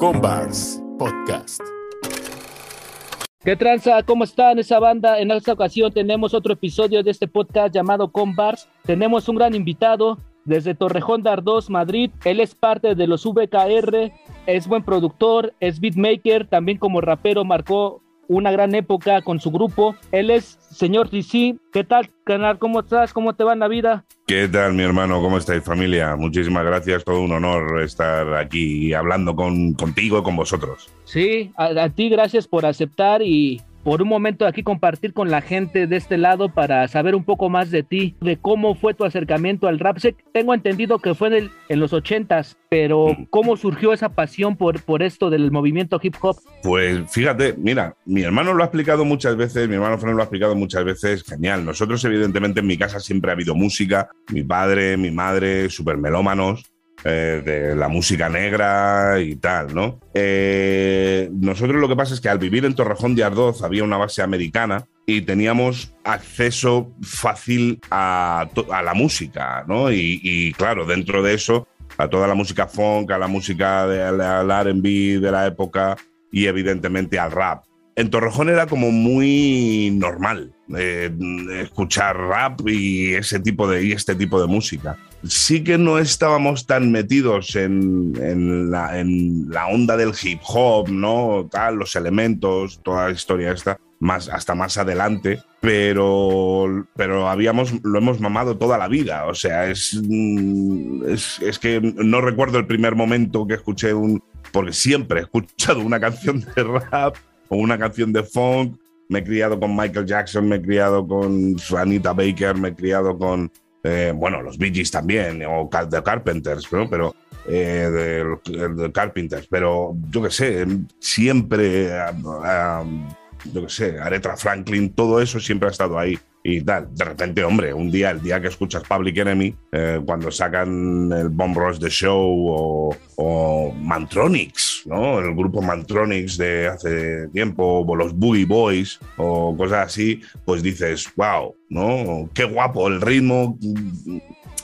Combars Podcast. ¿Qué tranza? ¿Cómo están esa banda? En esta ocasión tenemos otro episodio de este podcast llamado Combars. Tenemos un gran invitado desde Torrejón de Ardoz, Madrid. Él es parte de los VKR, es buen productor, es beatmaker, también como rapero marcó una gran época con su grupo. Él es señor DC. ¿Qué tal, canal? ¿Cómo estás? ¿Cómo te va en la vida? ¿Qué tal, mi hermano? ¿Cómo estáis, familia? Muchísimas gracias. Todo un honor estar aquí hablando con, contigo y con vosotros. Sí, a ti gracias por aceptar y por un momento aquí compartir con la gente de este lado para saber un poco más de ti, de cómo fue tu acercamiento al rap. tengo entendido que fue en, en los ochentas, pero ¿cómo surgió esa pasión por, por esto del movimiento hip hop? Pues fíjate, mira, mi hermano lo ha explicado muchas veces, mi hermano Fran lo ha explicado muchas veces, genial. Nosotros evidentemente en mi casa siempre ha habido música, mi padre, mi madre, super melómanos. Eh, de la música negra y tal, ¿no? Eh, nosotros lo que pasa es que al vivir en Torrejón de Ardoz había una base americana y teníamos acceso fácil a, la música, ¿no? Y, claro, dentro de eso, a toda la música funk, a la música del RB de la época y evidentemente al rap. En Torrejón era como muy normal eh, escuchar rap y ese tipo de y este tipo de música sí que no estábamos tan metidos en, la, onda del hip hop, ¿no? Tal, los elementos, toda la historia esta, más, hasta más adelante, pero, pero habíamos, lo hemos mamado toda la vida. O sea, es, mm, es, que no recuerdo el primer momento que escuché un. Porque siempre he escuchado una canción de rap o una canción de funk. Me he criado con Michael Jackson, me he criado con Anita Baker, me he criado con, eh, bueno, los Bee también, o The Carpenters, ¿no? pero eh, de, Carpenters, pero yo qué sé, siempre, yo qué sé, Aretha Franklin, todo eso siempre ha estado ahí y tal. De repente, hombre, un día, el día que escuchas Public Enemy, eh, cuando sacan el Bomb Rush The Show o, Mantronics, ¿no? El grupo Mantronics de hace tiempo, o los Boogie Boys o cosas así, pues dices, wow, ¿no? Qué guapo el ritmo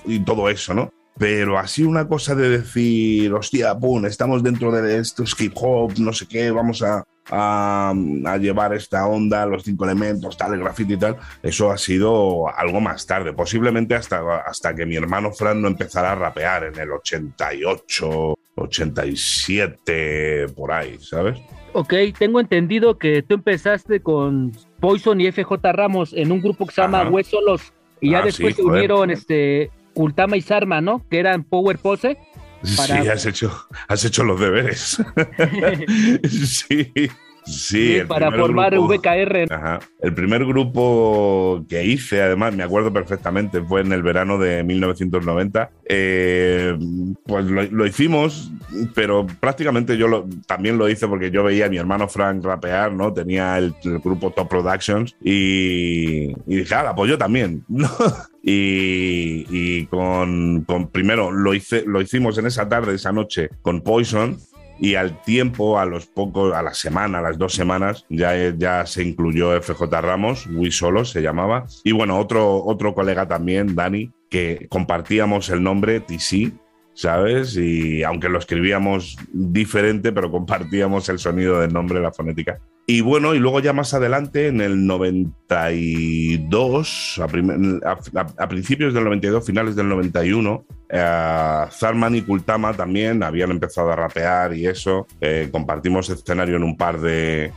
y todo eso, ¿no? Pero así una cosa de decir, hostia, pum, estamos dentro de esto, hip hop, no sé qué, vamos a, a, llevar esta onda, los cinco elementos, tal, el graffiti y tal, eso ha sido algo más tarde, posiblemente hasta, hasta que mi hermano Fran no empezara a rapear en el 88, 87, por ahí, ¿sabes? Ok, tengo entendido que tú empezaste con Poison y FJ Ramos en un grupo que se llama Huesolos y ya ah, después se unieron este Ultama y Sarma, ¿no? Que eran Power Pose. Sí, has hecho, has hecho los deberes. sí. Sí, para formar VKR. Ajá. El primer grupo que hice, además, me acuerdo perfectamente, fue en el verano de 1990. Eh, pues lo, hicimos, pero prácticamente yo lo, también lo hice porque yo veía a mi hermano Frank rapear, ¿no? Tenía el, grupo Top Productions y, dije, ah, pues yo también, Y, con, primero lo hicimos en esa tarde esa noche con Poison y al tiempo, a los pocos, a la semana, a las dos semanas, ya, ya se incluyó FJ Ramos, Wii Solo se llamaba. Y bueno, otro, otro colega también, Dani, que compartíamos el nombre TC, ¿sabes? Y aunque lo escribíamos diferente, pero compartíamos el sonido del nombre, la fonética. Y bueno, y luego ya más adelante, en el 92, a, principios del 92, finales del 91, eh, Zarman y Kultama también habían empezado a rapear y eso. Eh, compartimos escenario en un par de,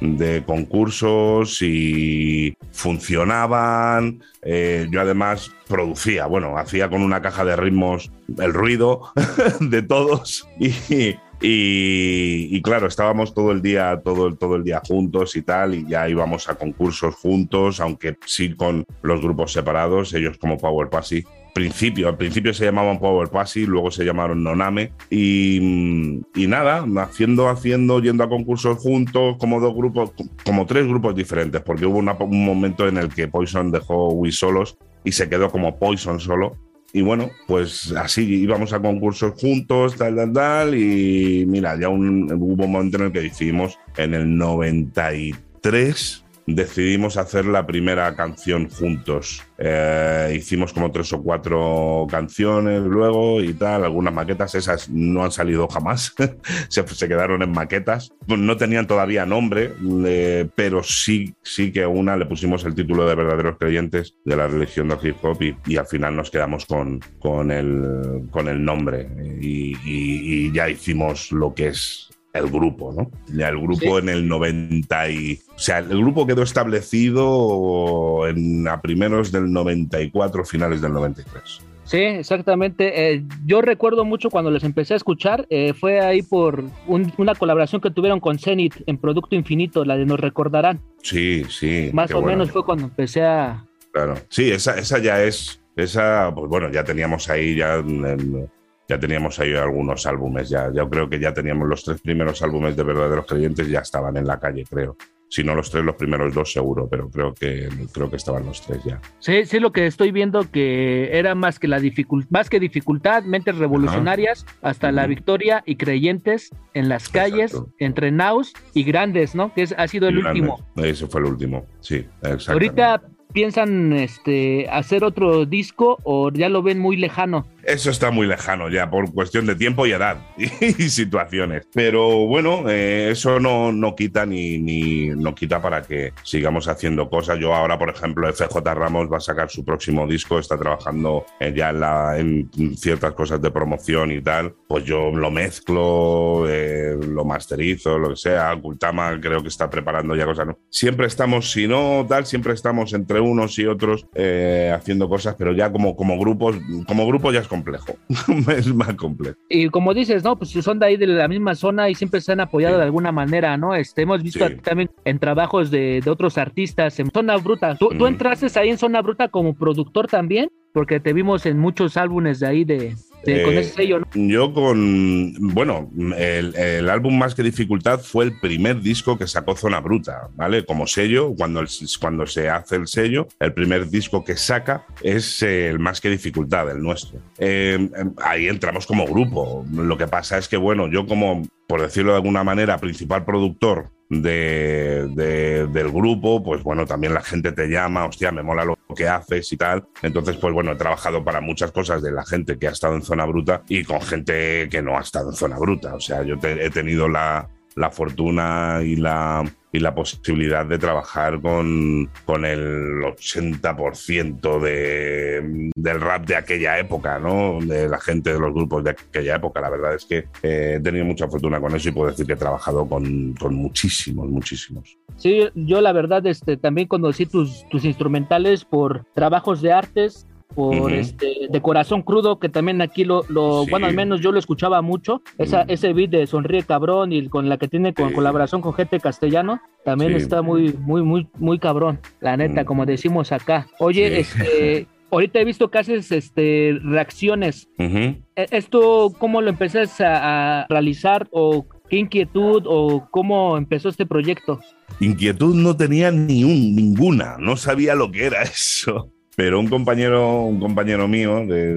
concursos y funcionaban. Eh, yo además producía, bueno, hacía con una caja de ritmos el ruido de todos y y, claro, estábamos todo el día, todo, todo el día juntos y tal, y ya íbamos a concursos juntos, aunque sí con los grupos separados, ellos como Power Passy. Principio, al principio se llamaban Power Passy, luego se llamaron Noname. Y, nada, haciendo, haciendo, yendo a concursos juntos, como dos grupos, como tres grupos diferentes, porque hubo un momento en el que Poison dejó Wii solos y se quedó como Poison solo y bueno, pues así íbamos a concursos juntos, tal, tal, tal. Y mira, ya un, hubo un momento en el que decidimos en el 93 decidimos hacer la primera canción juntos. Eh, hicimos como tres o cuatro canciones luego y tal, algunas maquetas, esas no han salido jamás, se, se, quedaron en maquetas. No tenían todavía nombre, eh, pero sí, sí que una le pusimos el título de Verdaderos Creyentes de la religión del hip hop y, al final nos quedamos con, con, el, con el nombre y ya hicimos lo que es el grupo, ¿no? Ya el grupo sí. en el 90 y... O sea, el grupo quedó establecido en, a primeros del 94, finales del 93. Sí, exactamente. Eh, yo recuerdo mucho cuando les empecé a escuchar, eh, fue ahí por un, una colaboración que tuvieron con Zenith en Producto Infinito, la de Nos Recordarán. Sí, sí. Más o bueno. menos fue cuando empecé a... Claro, sí, esa, esa ya es, esa, pues bueno, ya teníamos ahí ya... En, ya teníamos ahí algunos álbumes, ya, ya creo que ya teníamos los tres primeros álbumes de Verdaderos Creyentes, ya estaban en la calle, creo. Si no los tres, los primeros dos seguro, pero creo que creo que estaban los tres ya. Sí, sí, lo que estoy viendo que era más que la dificultad, más que dificultad, mentes revolucionarias, Ajá. hasta la victoria y creyentes en las calles, exacto. entre naus y grandes, ¿no? Que es, ha sido el y último. Ese fue el último, sí, exacto. Ahorita piensan este, hacer otro disco o ya lo ven muy lejano? Eso está muy lejano ya por cuestión de tiempo y edad y, situaciones. Pero bueno, eh, eso no, no quita ni, ni, no quita para que sigamos haciendo cosas. Yo ahora, por ejemplo, FJ Ramos va a sacar su próximo disco, está trabajando eh, ya en, la, en, ciertas cosas de promoción y tal. Pues yo lo mezclo, eh, lo masterizo, lo que sea. Kultama creo que está preparando ya cosas. Siempre estamos, si no tal, siempre estamos entre unos y otros eh, haciendo cosas, pero ya como, como grupos, como grupo ya es complejo. es más complejo. Y como dices, ¿no? Pues son de ahí de la misma zona y siempre se han apoyado sí. de alguna manera, ¿no? Este, hemos visto sí. también en trabajos de, de, otros artistas en Zona Bruta. ¿Tú, mm. ¿Tú entraste ahí en Zona Bruta como productor también? Porque te vimos en muchos álbumes de ahí de, de, con ese sello, ¿no? Yo con, bueno, el, el, álbum Más que Dificultad fue el primer disco que sacó Zona Bruta, ¿vale? Como sello, cuando, el, cuando se hace el sello, el primer disco que saca es el Más que Dificultad, el nuestro. Eh, ahí entramos como grupo. Lo que pasa es que, bueno, yo como, por decirlo de alguna manera, principal productor de, de, del grupo, pues bueno, también la gente te llama, hostia, me mola lo que haces y tal. Entonces, pues bueno, he trabajado para muchas cosas de la gente que ha estado en zona bruta y con gente que no ha estado en zona bruta. O sea, yo te, he tenido la, la fortuna y la, y la posibilidad de trabajar con, con el 80% de, del rap de aquella época, ¿no? De la gente de los grupos de aquella época. La verdad es que eh, he tenido mucha fortuna con eso y puedo decir que he trabajado con, con muchísimos, muchísimos. Sí, yo la verdad este, también conocí tus, tus instrumentales por trabajos de artes por uh -huh. este de corazón crudo que también aquí lo, lo sí. bueno al menos yo lo escuchaba mucho esa, uh -huh. ese beat de sonríe cabrón y con la que tiene con sí. colaboración con gente castellano también sí. está muy muy muy muy cabrón la neta uh -huh. como decimos acá oye este ahorita he visto que haces este reacciones uh -huh. esto cómo lo empezaste a, a realizar o qué inquietud o cómo empezó este proyecto inquietud no tenía ni un, ninguna no sabía lo que era eso pero un compañero, un compañero mío de,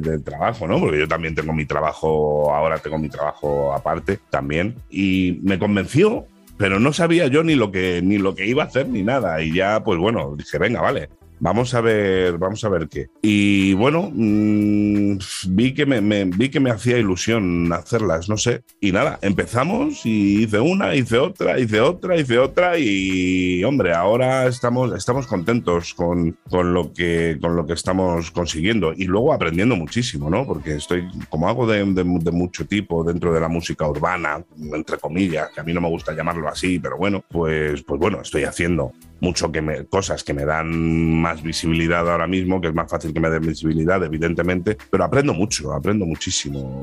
de, trabajo, ¿no? Porque yo también tengo mi trabajo, ahora tengo mi trabajo aparte también, y me convenció, pero no sabía yo ni lo que, ni lo que iba a hacer ni nada. Y ya, pues bueno, dije, venga, vale, Vamos a ver, vamos a ver qué. Y bueno, mmm, vi, que me, me, vi que me hacía ilusión hacerlas, no sé. Y nada, empezamos y hice una, hice otra, hice otra, hice otra y hombre, ahora estamos, estamos contentos con, con, lo que, con lo que estamos consiguiendo y luego aprendiendo muchísimo, ¿no? Porque estoy, como hago de, de, de mucho tipo dentro de la música urbana, entre comillas, que a mí no me gusta llamarlo así, pero bueno, pues, pues bueno, estoy haciendo mucho que me, cosas que me dan más visibilidad ahora mismo, que es más fácil que me den visibilidad, evidentemente, pero aprendo mucho, aprendo muchísimo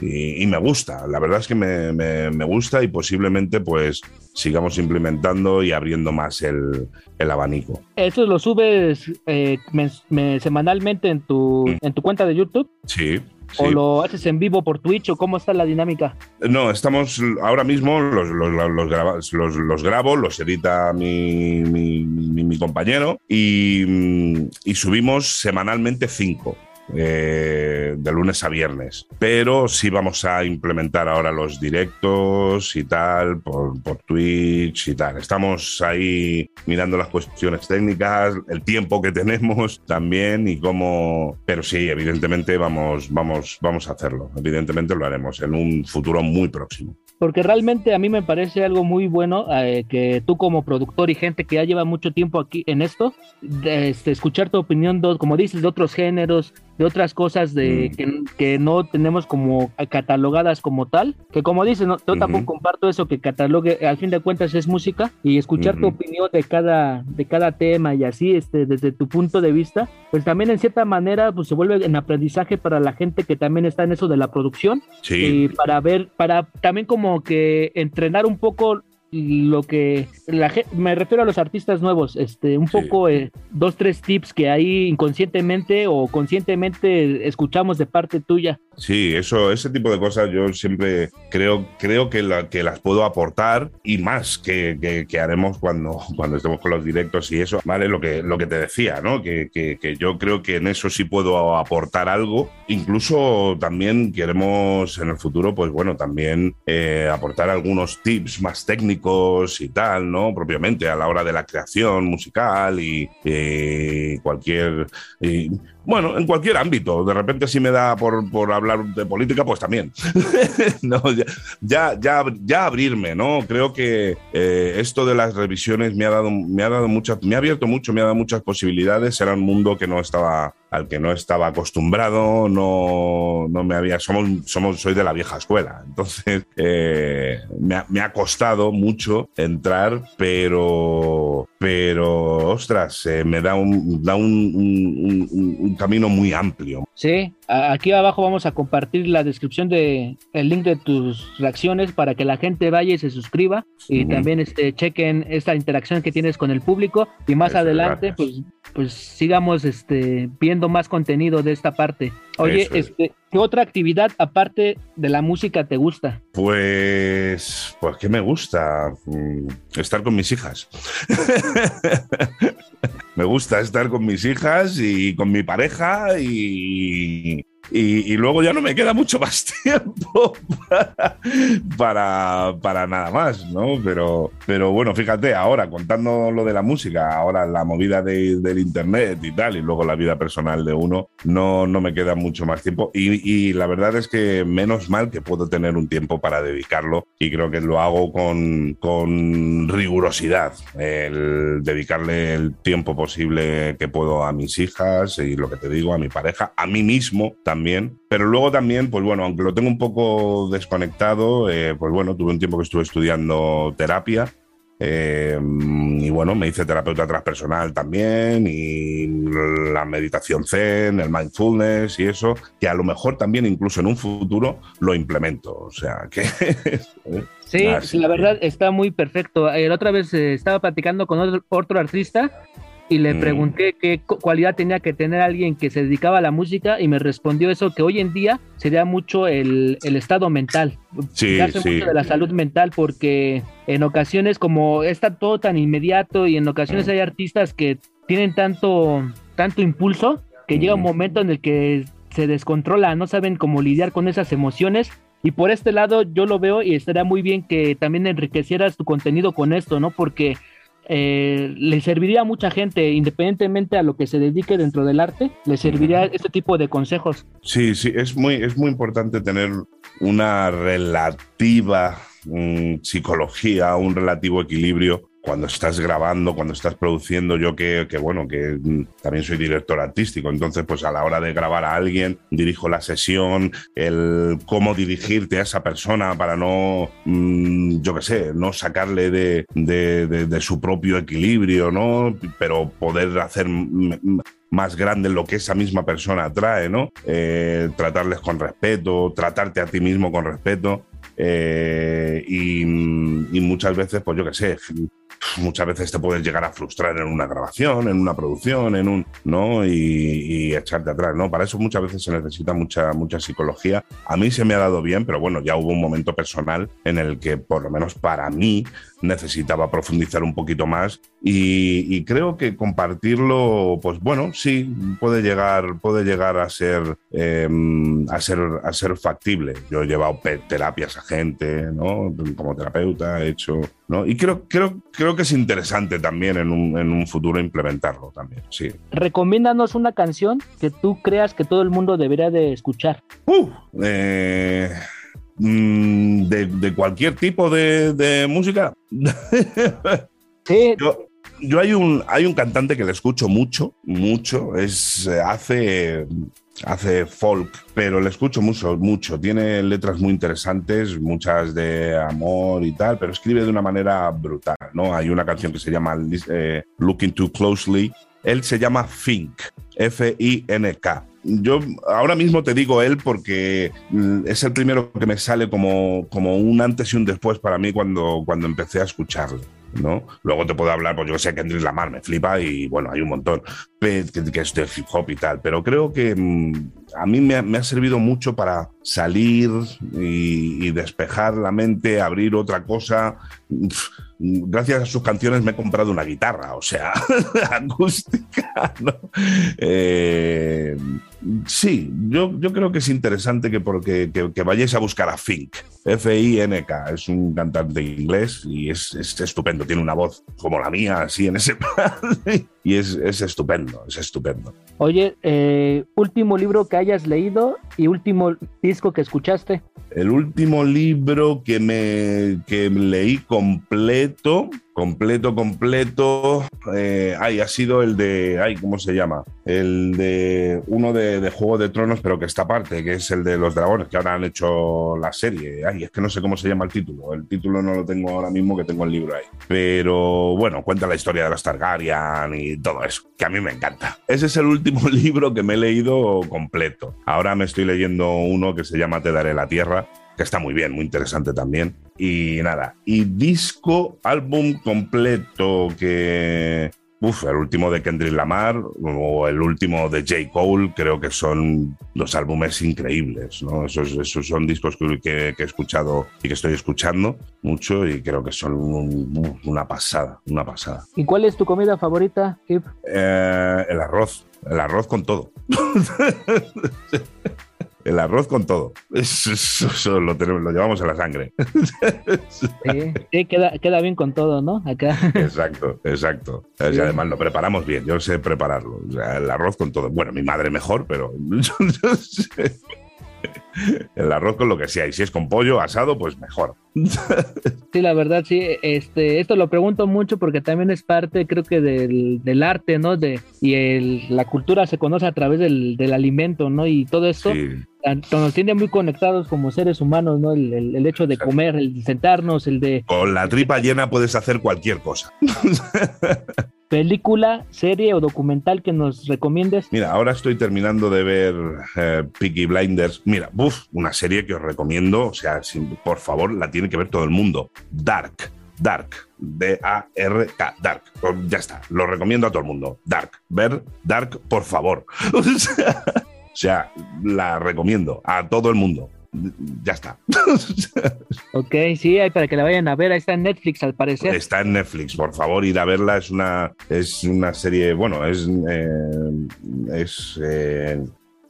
y, y me gusta, la verdad es que me, me, me, gusta y posiblemente pues sigamos implementando y abriendo más el, el abanico. ¿Eso lo subes eh, me, me, semanalmente en tu, mm. en tu cuenta de YouTube? Sí. ¿O lo haces en vivo por Twitch o cómo está la dinámica? No, estamos ahora mismo, los, los, los, graba, los, los grabo, los edita mi, mi, mi, mi compañero y, y, subimos semanalmente cinco. Eh, de lunes a viernes. Pero sí vamos a implementar ahora los directos y tal por, por Twitch y tal. Estamos ahí mirando las cuestiones técnicas, el tiempo que tenemos también y cómo... Pero sí, evidentemente vamos, vamos, vamos a hacerlo. Evidentemente lo haremos en un futuro muy próximo porque realmente a mí me parece algo muy bueno eh, que tú como productor y gente que ya lleva mucho tiempo aquí en esto, de, este, escuchar tu opinión, como dices, de otros géneros, de otras cosas de mm. que, que, no tenemos como catalogadas como tal, que como dices, no, yo tampoco comparto eso, que catalogue, al fin de cuentas es música, y escuchar tu opinión de cada, de cada tema y así, este, desde tu punto de vista, pues también en cierta manera pues se vuelve en aprendizaje para la gente que también está en eso de la producción, y para ver, para también como que entrenar un poco lo que la me refiero a los artistas nuevos, este, un poco eh, dos tres tips que ahí inconscientemente o conscientemente escuchamos de parte tuya. Sí, eso, ese tipo de cosas yo siempre creo, creo que, la, que las puedo aportar y más que, que, haremos cuando, cuando estemos con los directos y eso, ¿vale? Lo que, lo que te decía, ¿no? Que, que, yo creo que en eso sí puedo aportar algo. Incluso también queremos en el futuro, pues bueno, también eh, aportar algunos tips más técnicos y tal, ¿no? Propiamente a la hora de la creación musical y eh, cualquier... Bueno, en cualquier ámbito. De repente, si me da por, por hablar de política, pues también. no, ya, ya, abrirme, ¿no? Creo que eh, esto de las revisiones me ha dado, me ha dado muchas, me ha abierto mucho, me ha dado muchas posibilidades. Era un mundo que no estaba, al que no estaba acostumbrado, no, no me había. Somos, somos, soy de la vieja escuela. Entonces, eh, me, ha, me ha costado mucho entrar, pero, pero, ostras, eh, me da un, da un, un, un camino muy amplio. Sí, aquí abajo vamos a compartir la descripción de el link de tus reacciones para que la gente vaya y se suscriba y también este, chequen esta interacción que tienes con el público y más adelante pues, pues sigamos este, viendo más contenido de esta parte. Oye, este, ¿qué otra actividad aparte de la música te gusta? Pues, pues ¿qué me gusta? Mm, estar con mis hijas. me gusta estar con mis hijas y con mi pareja y, y, luego ya no me queda mucho más tiempo para, para, nada más, ¿no? Pero, pero bueno, fíjate, ahora contando lo de la música, ahora la movida del internet y tal, y luego la vida personal de uno, no, no me queda mucho más tiempo. Y, la verdad es que menos mal que puedo tener un tiempo para dedicarlo y creo que lo hago con, con rigurosidad, el dedicarle el tiempo posible que puedo a mis hijas y lo que te digo, a mi pareja, a mí mismo también pero luego también, pues bueno, aunque lo tengo un poco desconectado, eh, pues bueno, tuve un tiempo que estuve estudiando terapia. Eh, y bueno, me hice terapeuta transpersonal también y la meditación zen, el mindfulness y eso, que a lo mejor también incluso en un futuro lo implemento. O sea, que... Sí, la verdad está muy perfecto. La otra vez eh, estaba platicando con otro, otro artista y le mm. pregunté qué cualidad tenía que tener alguien que se dedicaba a la música y me respondió eso que hoy en día sería mucho el, el estado mental, sí, sí. mucho de la salud mental porque en ocasiones como está todo tan inmediato y en ocasiones mm. hay artistas que tienen tanto tanto impulso que llega un mm. momento en el que se descontrola, no saben cómo lidiar con esas emociones y por este lado yo lo veo y estaría muy bien que también enriquecieras tu contenido con esto, ¿no? Porque eh, le serviría a mucha gente, independientemente a lo que se dedique dentro del arte, le serviría este tipo de consejos. Sí, sí, es muy, es muy importante tener una relativa mm, psicología, un relativo equilibrio cuando estás grabando, cuando estás produciendo, yo que, bueno, que también soy director artístico, entonces pues a la hora de grabar a alguien, dirijo la sesión, el cómo dirigirte a esa persona para no, mm, yo qué sé, no sacarle de, de, su propio equilibrio, ¿no? Pero poder hacer más grande lo que esa misma persona trae, ¿no? Eh, tratarles con respeto, tratarte a ti mismo con respeto. Eh, y, y, muchas veces, pues yo qué sé, muchas veces te puedes llegar a frustrar en una grabación, en una producción, en un, ¿no? Y, y, echarte atrás, ¿no? Para eso muchas veces se necesita mucha, mucha psicología. A mí se me ha dado bien, pero bueno, ya hubo un momento personal en el que, por lo menos para mí, necesitaba profundizar un poquito más y, creo que compartirlo, pues bueno, sí, puede llegar, puede llegar a ser, eh, a ser, a ser factible. Yo he llevado terapias a gente, ¿no? Como terapeuta he hecho, ¿no? Y creo, creo, creo que es interesante también en un, en un futuro implementarlo también, sí. Recomiéndanos una canción que tú creas que todo el mundo debería de escuchar. Uh, eh, de, de, cualquier tipo de, de música. Sí. Yo, yo, hay un hay un cantante que le escucho mucho, mucho, es hace hace folk, pero le escucho mucho, mucho. Tiene letras muy interesantes, muchas de amor y tal, pero escribe de una manera brutal, ¿no? Hay una canción que se llama eh, Looking Too Closely. Él se llama Fink, F-I-N-K. Yo ahora mismo te digo él porque es el primero que me sale como, como un antes y un después para mí cuando, cuando empecé a escucharlo. Luego te puedo hablar, pues yo sé que Kendrick Lamar me flipa y bueno, hay un montón que, es de hip hop y tal, pero creo que mmm, a mí me ha, servido mucho para salir y, despejar la mente, abrir otra cosa. Gracias a sus canciones me he comprado una guitarra, o sea, acústica, ¿no? Eh, sí, yo, yo, creo que es interesante que, porque, que, que, vayáis a buscar a Fink, F-I-N-K, es un cantante inglés y es, es, estupendo, tiene una voz como la mía, así en ese plan, y es, es, estupendo, es estupendo. Oye, eh, último libro que hayas leído y último disco que escuchaste. El último libro que me que leí completo, completo, completo, eh, ay, ha sido el de, ay, ¿cómo se llama? El de uno de, de, Juego de Tronos, pero que está aparte, que es el de los dragones, que ahora han hecho la serie. Ay, es que no sé cómo se llama el título. El título no lo tengo ahora mismo, que tengo el libro ahí. Pero bueno, cuenta la historia de los Targaryen y todo eso, que a mí me encanta. Ese es el último libro que me he leído completo. Ahora me estoy leyendo uno que se llama Te daré la tierra, que está muy bien, muy interesante también. Y nada, y disco, álbum completo que... Uf, el último de Kendrick Lamar o el último de J. Cole, creo que son los álbumes increíbles, ¿no? Esos, esos son discos que, que, que, he escuchado y que estoy escuchando mucho y creo que son un, una pasada, una pasada. ¿Y cuál es tu comida favorita, Kip? Eh, el arroz, el arroz con todo. El arroz con todo. Eso, lo, tenemos, lo, llevamos a la sangre. Sí, sí queda, queda, bien con todo, ¿no? Acá. Exacto, exacto. Sí. Y además lo preparamos bien, yo sé prepararlo. O sea, el arroz con todo. Bueno, mi madre mejor, pero yo, yo sé. El arroz con lo que sea, y si es con pollo asado, pues mejor. Sí, la verdad, sí. Este, esto lo pregunto mucho porque también es parte, creo que, del, del arte, ¿no? De, y el, la cultura se conoce a través del, del alimento, ¿no? Y todo esto sí. Nos tiene muy conectados como seres humanos, ¿no? El, el, el hecho de comer, el de sentarnos, el de. Con la tripa llena puedes hacer cualquier cosa. película, serie o documental que nos recomiendes? Mira, ahora estoy terminando de ver eh, Peaky Blinders. Mira, uf, una serie que os recomiendo, o sea, por favor, la tiene que ver todo el mundo. Dark. Dark, D-A-R-K, Dark. Pues ya está, lo recomiendo a todo el mundo. Dark, ver Dark, por favor. o sea, la recomiendo a todo el mundo ya está. ok, sí, para que la vayan a ver, ahí está en Netflix al parecer. Está en Netflix, por favor, ir a verla. Es una, es una serie, bueno, es, eh, es eh,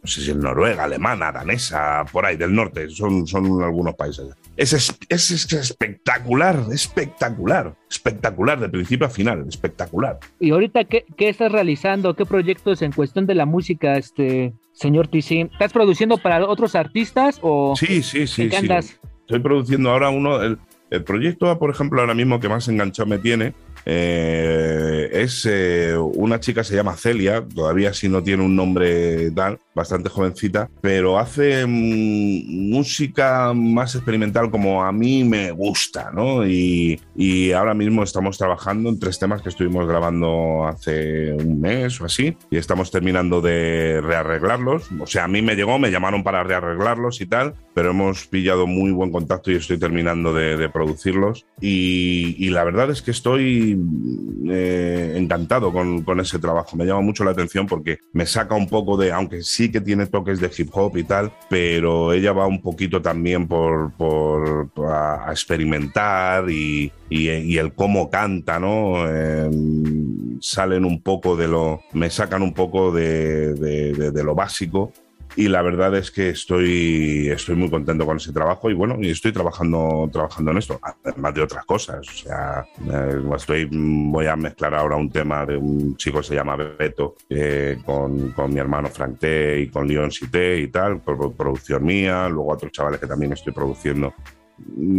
no sé si es Noruega, alemana, danesa, por ahí, del norte, son, son algunos países. Es, es, es, espectacular, espectacular, espectacular, de principio a final, espectacular. ¿Y ahorita qué, qué estás realizando? ¿Qué proyectos en cuestión de la música, este, señor TC? ¿Estás produciendo para otros artistas o sí, sí, sí, sí. Estoy produciendo ahora uno, el, el, proyecto, por ejemplo, ahora mismo que más enganchado me tiene, eh, es eh, una chica, se llama Celia, todavía si no tiene un nombre tal, bastante jovencita, pero hace mm, música más experimental como a mí me gusta, ¿no? Y, y, ahora mismo estamos trabajando en tres temas que estuvimos grabando hace un mes o así, y estamos terminando de rearreglarlos. O sea, a mí me llegó, me llamaron para rearreglarlos y tal, pero hemos pillado muy buen contacto y estoy terminando de, producirlos. Y la verdad es que estoy eh, encantado con, ese trabajo. Me llama mucho la atención porque me saca un poco de, aunque sí que tiene toques de hip hop y tal, pero ella va un poquito también por, a, experimentar y, el cómo canta, ¿no? Eh, salen un poco de lo, me sacan un poco de lo básico y la verdad es que estoy, estoy muy contento con ese trabajo y bueno, y estoy trabajando, trabajando en esto, además de otras cosas. O sea, eh, estoy, voy a mezclar ahora un tema de un chico que se llama Beto eh, con, con, mi hermano Frank T y con Leon Cité y tal, por producción mía, luego otros chavales que también estoy produciendo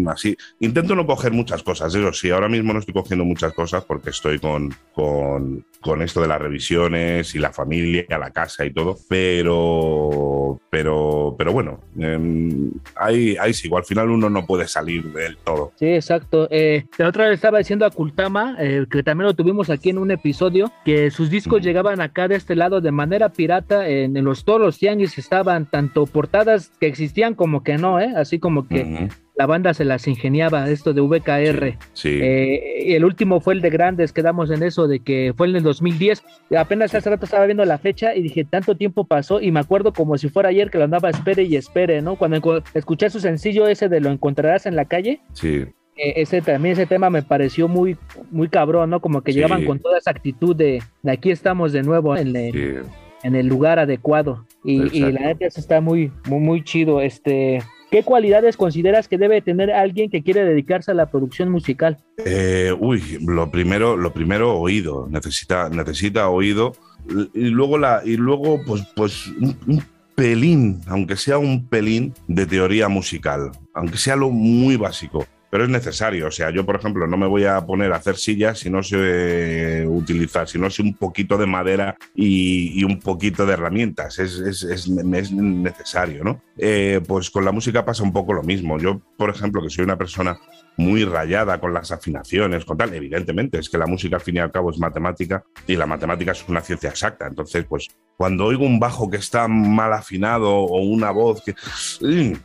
así. Intento no coger muchas cosas, eso sí, ahora mismo no estoy cogiendo muchas cosas porque estoy con, con, con esto de las revisiones y la familia, la casa y todo, pero, pero, pero bueno, eh, ahí, ahí sí, al final uno no puede salir del todo. Sí, exacto. Eh, la otra vez estaba diciendo a Kultama, eh, que también lo tuvimos aquí en un episodio, que sus discos mm. llegaban acá de este lado de manera pirata, en, en los todos los tianguis estaban tanto portadas que existían como que no, ¿eh? así como que... Mm -hmm la banda se las ingeniaba, esto de VKR. Sí. Eh, y el último fue el de Grandes, quedamos en eso, de que fue en el 2010. Apenas hace rato estaba viendo la fecha y dije, tanto tiempo pasó y me acuerdo como si fuera ayer que lo andaba espere y espere, ¿no? Cuando escuché su sencillo ese de Lo encontrarás en la calle. Sí. Eh, ese también ese tema me pareció muy muy cabrón, ¿no? Como que sí. llegaban con toda esa actitud de, de aquí estamos de nuevo en el, sí. en el lugar adecuado. Y, y la neta está muy, muy, muy chido. Este, ¿Qué cualidades consideras que debe tener alguien que quiere dedicarse a la producción musical? Eh, uy, lo primero, lo primero, oído. Necesita, necesita oído. Y luego, la, y luego pues, pues un, pelín, aunque sea un pelín de teoría musical, aunque sea lo muy básico pero es necesario. O sea, yo, por ejemplo, no me voy a poner a hacer sillas si no sé utilizar, si no sé un poquito de madera y, y un poquito de herramientas. Es, es, es, es necesario, ¿no? Eh, pues con la música pasa un poco lo mismo. Yo, por ejemplo, que soy una persona muy rayada con las afinaciones, con tal, evidentemente, es que la música al fin y al cabo es matemática y la matemática es una ciencia exacta. Entonces, pues cuando oigo un bajo que está mal afinado o una voz que...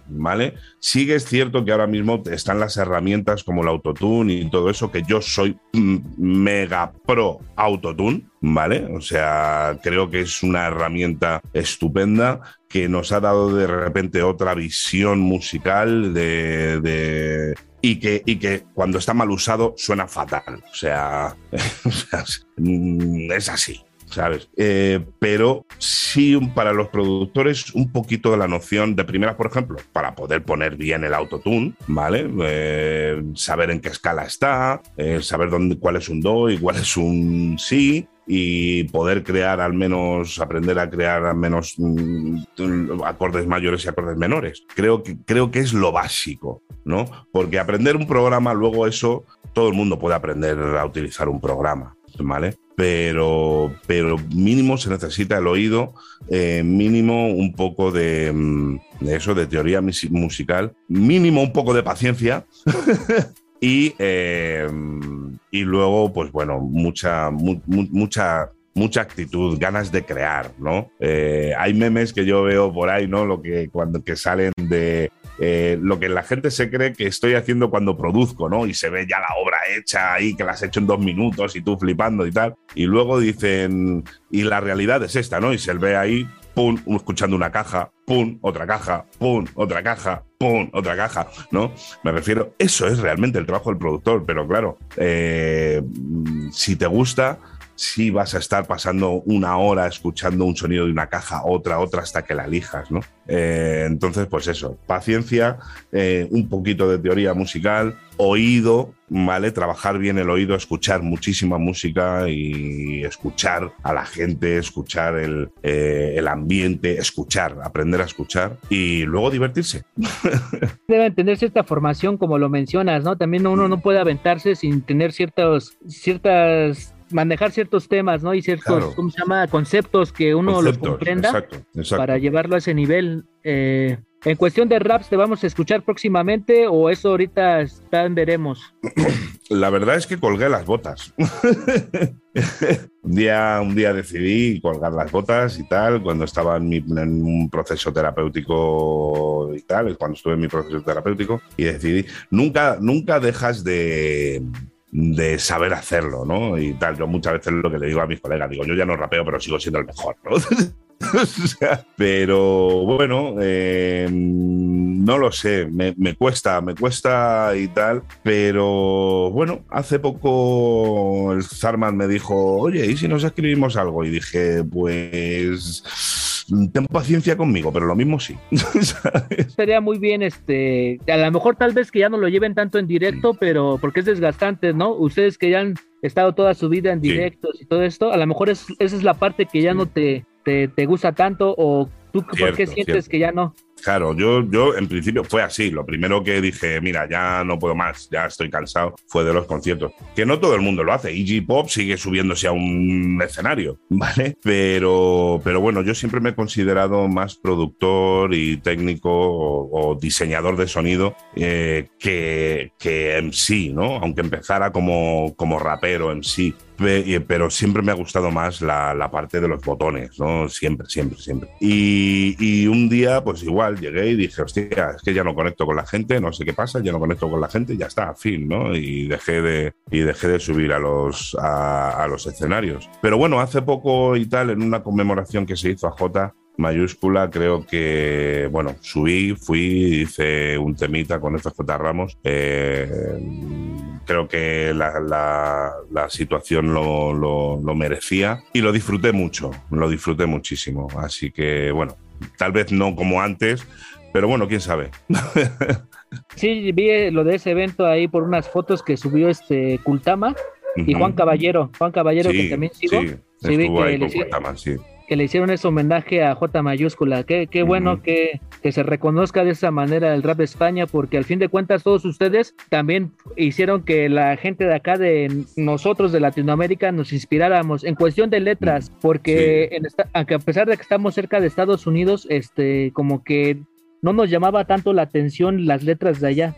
¿Vale? Sí que es cierto que ahora mismo están las herramientas como el autotune y todo eso, que yo soy mega pro autotune, ¿vale? O sea, creo que es una herramienta estupenda que nos ha dado de repente otra visión musical de, de y que, y que cuando está mal usado suena fatal. O sea, es así. ¿sabes? Eh, pero sí para los productores un poquito de la noción de primeras, por ejemplo, para poder poner bien el autotune, ¿vale? Eh, saber en qué escala está, eh, saber dónde, cuál es un do y cuál es un si, y poder crear al menos, aprender a crear al menos mm, acordes mayores y acordes menores. Creo que, creo que es lo básico, ¿no? Porque aprender un programa, luego eso, todo el mundo puede aprender a utilizar un programa, ¿vale? Pero, pero mínimo se necesita el oído, eh, mínimo un poco de, de, eso, de teoría musical, mínimo un poco de paciencia. y, eh, y luego, pues bueno, mucha, mu mucha mucha actitud, ganas de crear, ¿no? Eh, hay memes que yo veo por ahí, ¿no? Lo que cuando que salen de eh, lo que la gente se cree que estoy haciendo cuando produzco, ¿no? Y se ve ya la obra hecha ahí, que la has hecho en dos minutos y tú flipando y tal. Y luego dicen, y la realidad es esta, ¿no? Y se ve ahí, pum, escuchando una caja, pum, otra caja, pum, otra caja, pum, otra caja, ¿no? Me refiero, eso es realmente el trabajo del productor, pero claro, eh, si te gusta sí vas a estar pasando una hora escuchando un sonido de una caja, otra, otra, hasta que la elijas, ¿no? Eh, entonces, pues eso, paciencia, eh, un poquito de teoría musical, oído, ¿vale? Trabajar bien el oído, escuchar muchísima música y escuchar a la gente, escuchar el, eh, el ambiente, escuchar, aprender a escuchar y luego divertirse. Deben tener cierta formación, como lo mencionas, ¿no? También uno no puede aventarse sin tener ciertos, ciertas manejar ciertos temas, ¿no? Y ciertos, claro. ¿cómo se llama? Conceptos que uno Conceptos, los comprenda exacto, exacto. para llevarlo a ese nivel. Eh, en cuestión de raps, ¿te vamos a escuchar próximamente o eso ahorita está en veremos? La verdad es que colgué las botas. un, día, un día decidí colgar las botas y tal, cuando estaba en, mi, en, un proceso terapéutico y tal, cuando estuve en mi proceso terapéutico, y decidí, nunca, nunca dejas de de saber hacerlo, ¿no? Y tal, yo muchas veces lo que le digo a mis colegas, digo, yo ya no rapeo, pero sigo siendo el mejor, ¿no? pero bueno, eh, no lo sé, me, me, cuesta, me cuesta y tal, pero bueno, hace poco el Zarman me dijo, oye, ¿y si nos escribimos algo? Y dije, pues ten paciencia conmigo, pero lo mismo sí. Estaría muy bien, este, a lo mejor tal vez que ya no lo lleven tanto en directo, pero porque es desgastante, ¿no? Ustedes que ya han estado toda su vida en directos y todo esto, a lo mejor es, esa es la parte que ya no te, te, te, gusta tanto o tú por qué sientes cierto. que ya no. Claro, yo, yo en principio fue así. Lo primero que dije, mira, ya no puedo más, ya estoy cansado, fue de los conciertos. Que no todo el mundo lo hace. Iggy Pop sigue subiéndose a un escenario, ¿vale? Pero, pero bueno, yo siempre me he considerado más productor y técnico o, o diseñador de sonido eh, que, que MC, ¿no? Aunque empezara como, como rapero MC pero siempre me ha gustado más la, la, parte de los botones, ¿no? Siempre, siempre, siempre. Y, y, un día, pues igual, llegué y dije, hostia, es que ya no conecto con la gente, no sé qué pasa, ya no conecto con la gente, ya está, fin, ¿no? Y dejé de, y dejé de subir a los, a, a los escenarios. Pero bueno, hace poco y tal, en una conmemoración que se hizo a J, mayúscula, creo que, bueno, subí, fui, hice un temita con FJ Ramos. Eh, creo que la, la, la situación lo, lo, lo, merecía y lo disfruté mucho, lo disfruté muchísimo. Así que, bueno, tal vez no como antes, pero bueno, quién sabe. sí, vi lo de ese evento ahí por unas fotos que subió este Kultama y uh -huh. Juan Caballero, Juan Caballero sí, que también sigo. Sí, sí vi que le, Kultama, sí que le hicieron ese homenaje a J mayúscula. Qué, qué bueno uh -huh. que, que, se reconozca de esa manera el rap de España, porque al fin de cuentas todos ustedes también hicieron que la gente de acá, de nosotros de Latinoamérica, nos inspiráramos en cuestión de letras, porque sí. en esta, aunque a pesar de que estamos cerca de Estados Unidos, este, como que no nos llamaba tanto la atención las letras de allá.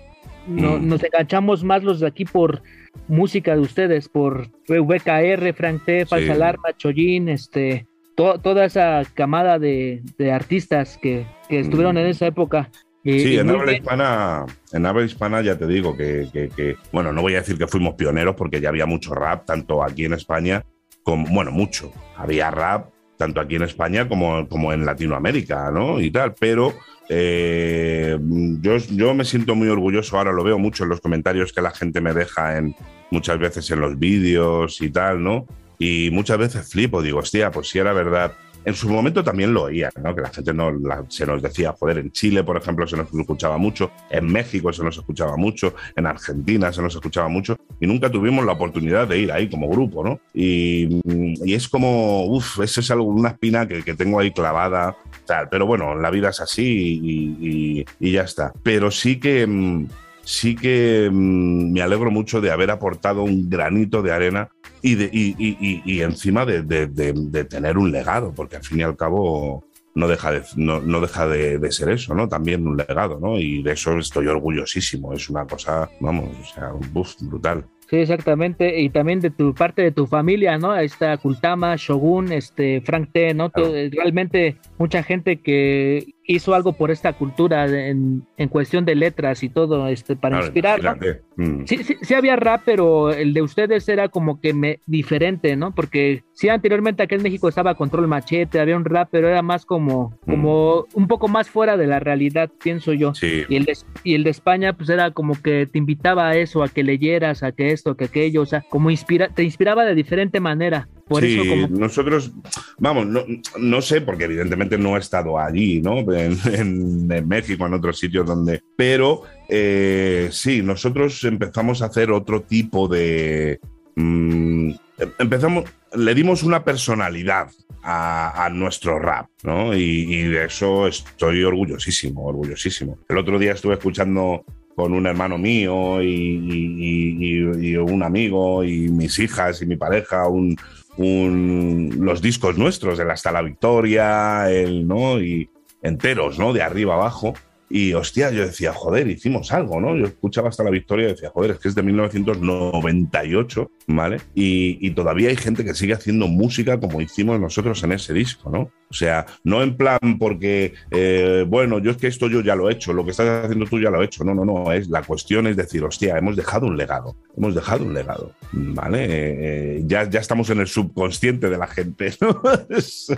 No, mm. Nos enganchamos más los de aquí por música de ustedes, por VKR, Frank T, Falsa sí. Alarma, Chollín, este, to toda esa camada de, de artistas que, que, estuvieron en esa época. Y, sí, y en habla, hispana, en habla hispana ya te digo que, que, que, bueno, no voy a decir que fuimos pioneros porque ya había mucho rap, tanto aquí en España como, bueno, mucho. Había rap tanto aquí en España como, como en Latinoamérica, ¿no? Y tal, pero eh, yo, yo me siento muy orgulloso, ahora lo veo mucho en los comentarios que la gente me deja en muchas veces en los vídeos y tal, ¿no? Y muchas veces flipo, digo, hostia, pues si era verdad. En su momento también lo oía, ¿no? Que la gente no, la, se nos decía, joder, en Chile, por ejemplo, se nos escuchaba mucho, en México se nos escuchaba mucho, en Argentina se nos escuchaba mucho, y nunca tuvimos la oportunidad de ir ahí como grupo, ¿no? Y, y es como, uff, eso es algo, una espina que, que, tengo ahí clavada, tal. Pero bueno, la vida es así y, y, y ya está. Pero sí que mm, sí que mmm, me alegro mucho de haber aportado un granito de arena y, de, y, y, y encima de, de, de, tener un legado, porque al fin y al cabo no deja de, no, no deja de, ser eso, ¿no? También un legado, ¿no? Y de eso estoy orgullosísimo. Es una cosa, vamos, o sea, un buff brutal. Sí, exactamente. Y también de tu parte de tu familia, ¿no? Ahí está Kultama, Shogun, este, Frank T, ¿no? Claro. Realmente mucha gente que hizo algo por esta cultura en, en cuestión de letras y todo, este, para. ¿no? Mm. Sí, sí, sí, había rap, pero el de ustedes era como que me, diferente, ¿no? Porque sí, anteriormente aquí en México estaba Control Machete, había un rap, pero era más como, mm. como un poco más fuera de la realidad, pienso yo. Sí. Y, el de, y el de España, pues era como que te invitaba a eso, a que leyeras, a que esto, que aquello, o sea, como inspira, te inspiraba de diferente manera. Por sí, eso como... nosotros, vamos, no, no, sé, porque evidentemente no he estado allí, ¿no? En, en, en México, en otros sitios donde. Pero eh, sí, nosotros empezamos a hacer otro tipo de. Mmm, empezamos, le dimos una personalidad a, a nuestro rap, ¿no? Y, y, de eso estoy orgullosísimo, orgullosísimo. El otro día estuve escuchando con un hermano mío y, y, y, un amigo y mis hijas y mi pareja un, un, los discos nuestros, el Hasta la Victoria, el, ¿no? Y enteros, ¿no? De arriba abajo. Y hostia, yo decía, joder, hicimos algo, ¿no? Yo escuchaba hasta la victoria y decía, joder, es que es de 1998, ¿vale? Y, todavía hay gente que sigue haciendo música como hicimos nosotros en ese disco, ¿no? O sea, no en plan porque, eh, bueno, yo es que esto yo ya lo he hecho, lo que estás haciendo tú ya lo he hecho. No, no, no. Es, la cuestión es decir, hostia, hemos dejado un legado. Hemos dejado un legado. ¿Vale? Eh, ya, ya estamos en el subconsciente de la gente. ¿no? sí,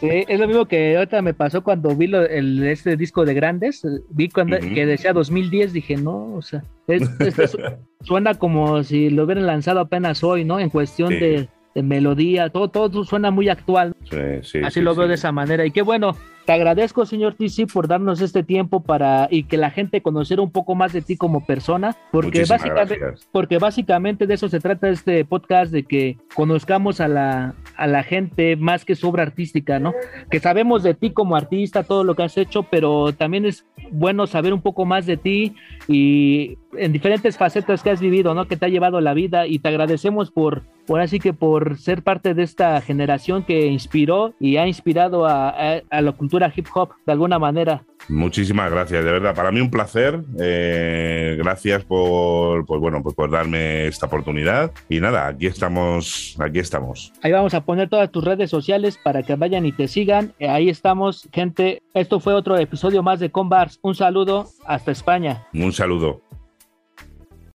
es lo mismo que ahorita me pasó cuando vi el, este disco de grandes. Vi cuando, que decía 2010, dije, no, o sea, suena como si lo hubieran lanzado apenas hoy, ¿no? En cuestión de de melodía, todo, todo suena muy actual. Así lo veo de esa manera. Y qué bueno, te agradezco, señor TC, por darnos este tiempo para y que la gente conociera un poco más de ti como persona, porque básicamente, porque básicamente de eso se trata este podcast, de que conozcamos a la, a la gente más que su obra artística, ¿no? Que sabemos de ti como artista, todo lo que has hecho, pero también es bueno saber un poco más de ti y en diferentes facetas que has vivido, ¿no? Que te ha llevado la vida y te agradecemos por, por así que por ser parte de esta generación que inspiró y ha inspirado a, la cultura hip hop de alguna manera. Muchísimas gracias, de verdad. Para mí un placer. Eh, gracias por, pues bueno, pues por darme esta oportunidad. Y nada, aquí estamos, aquí estamos. Ahí vamos a poner todas tus redes sociales para que vayan y te sigan. Eh, ahí estamos, gente. Esto fue otro episodio más de Convars. Un saludo hasta España. Un saludo.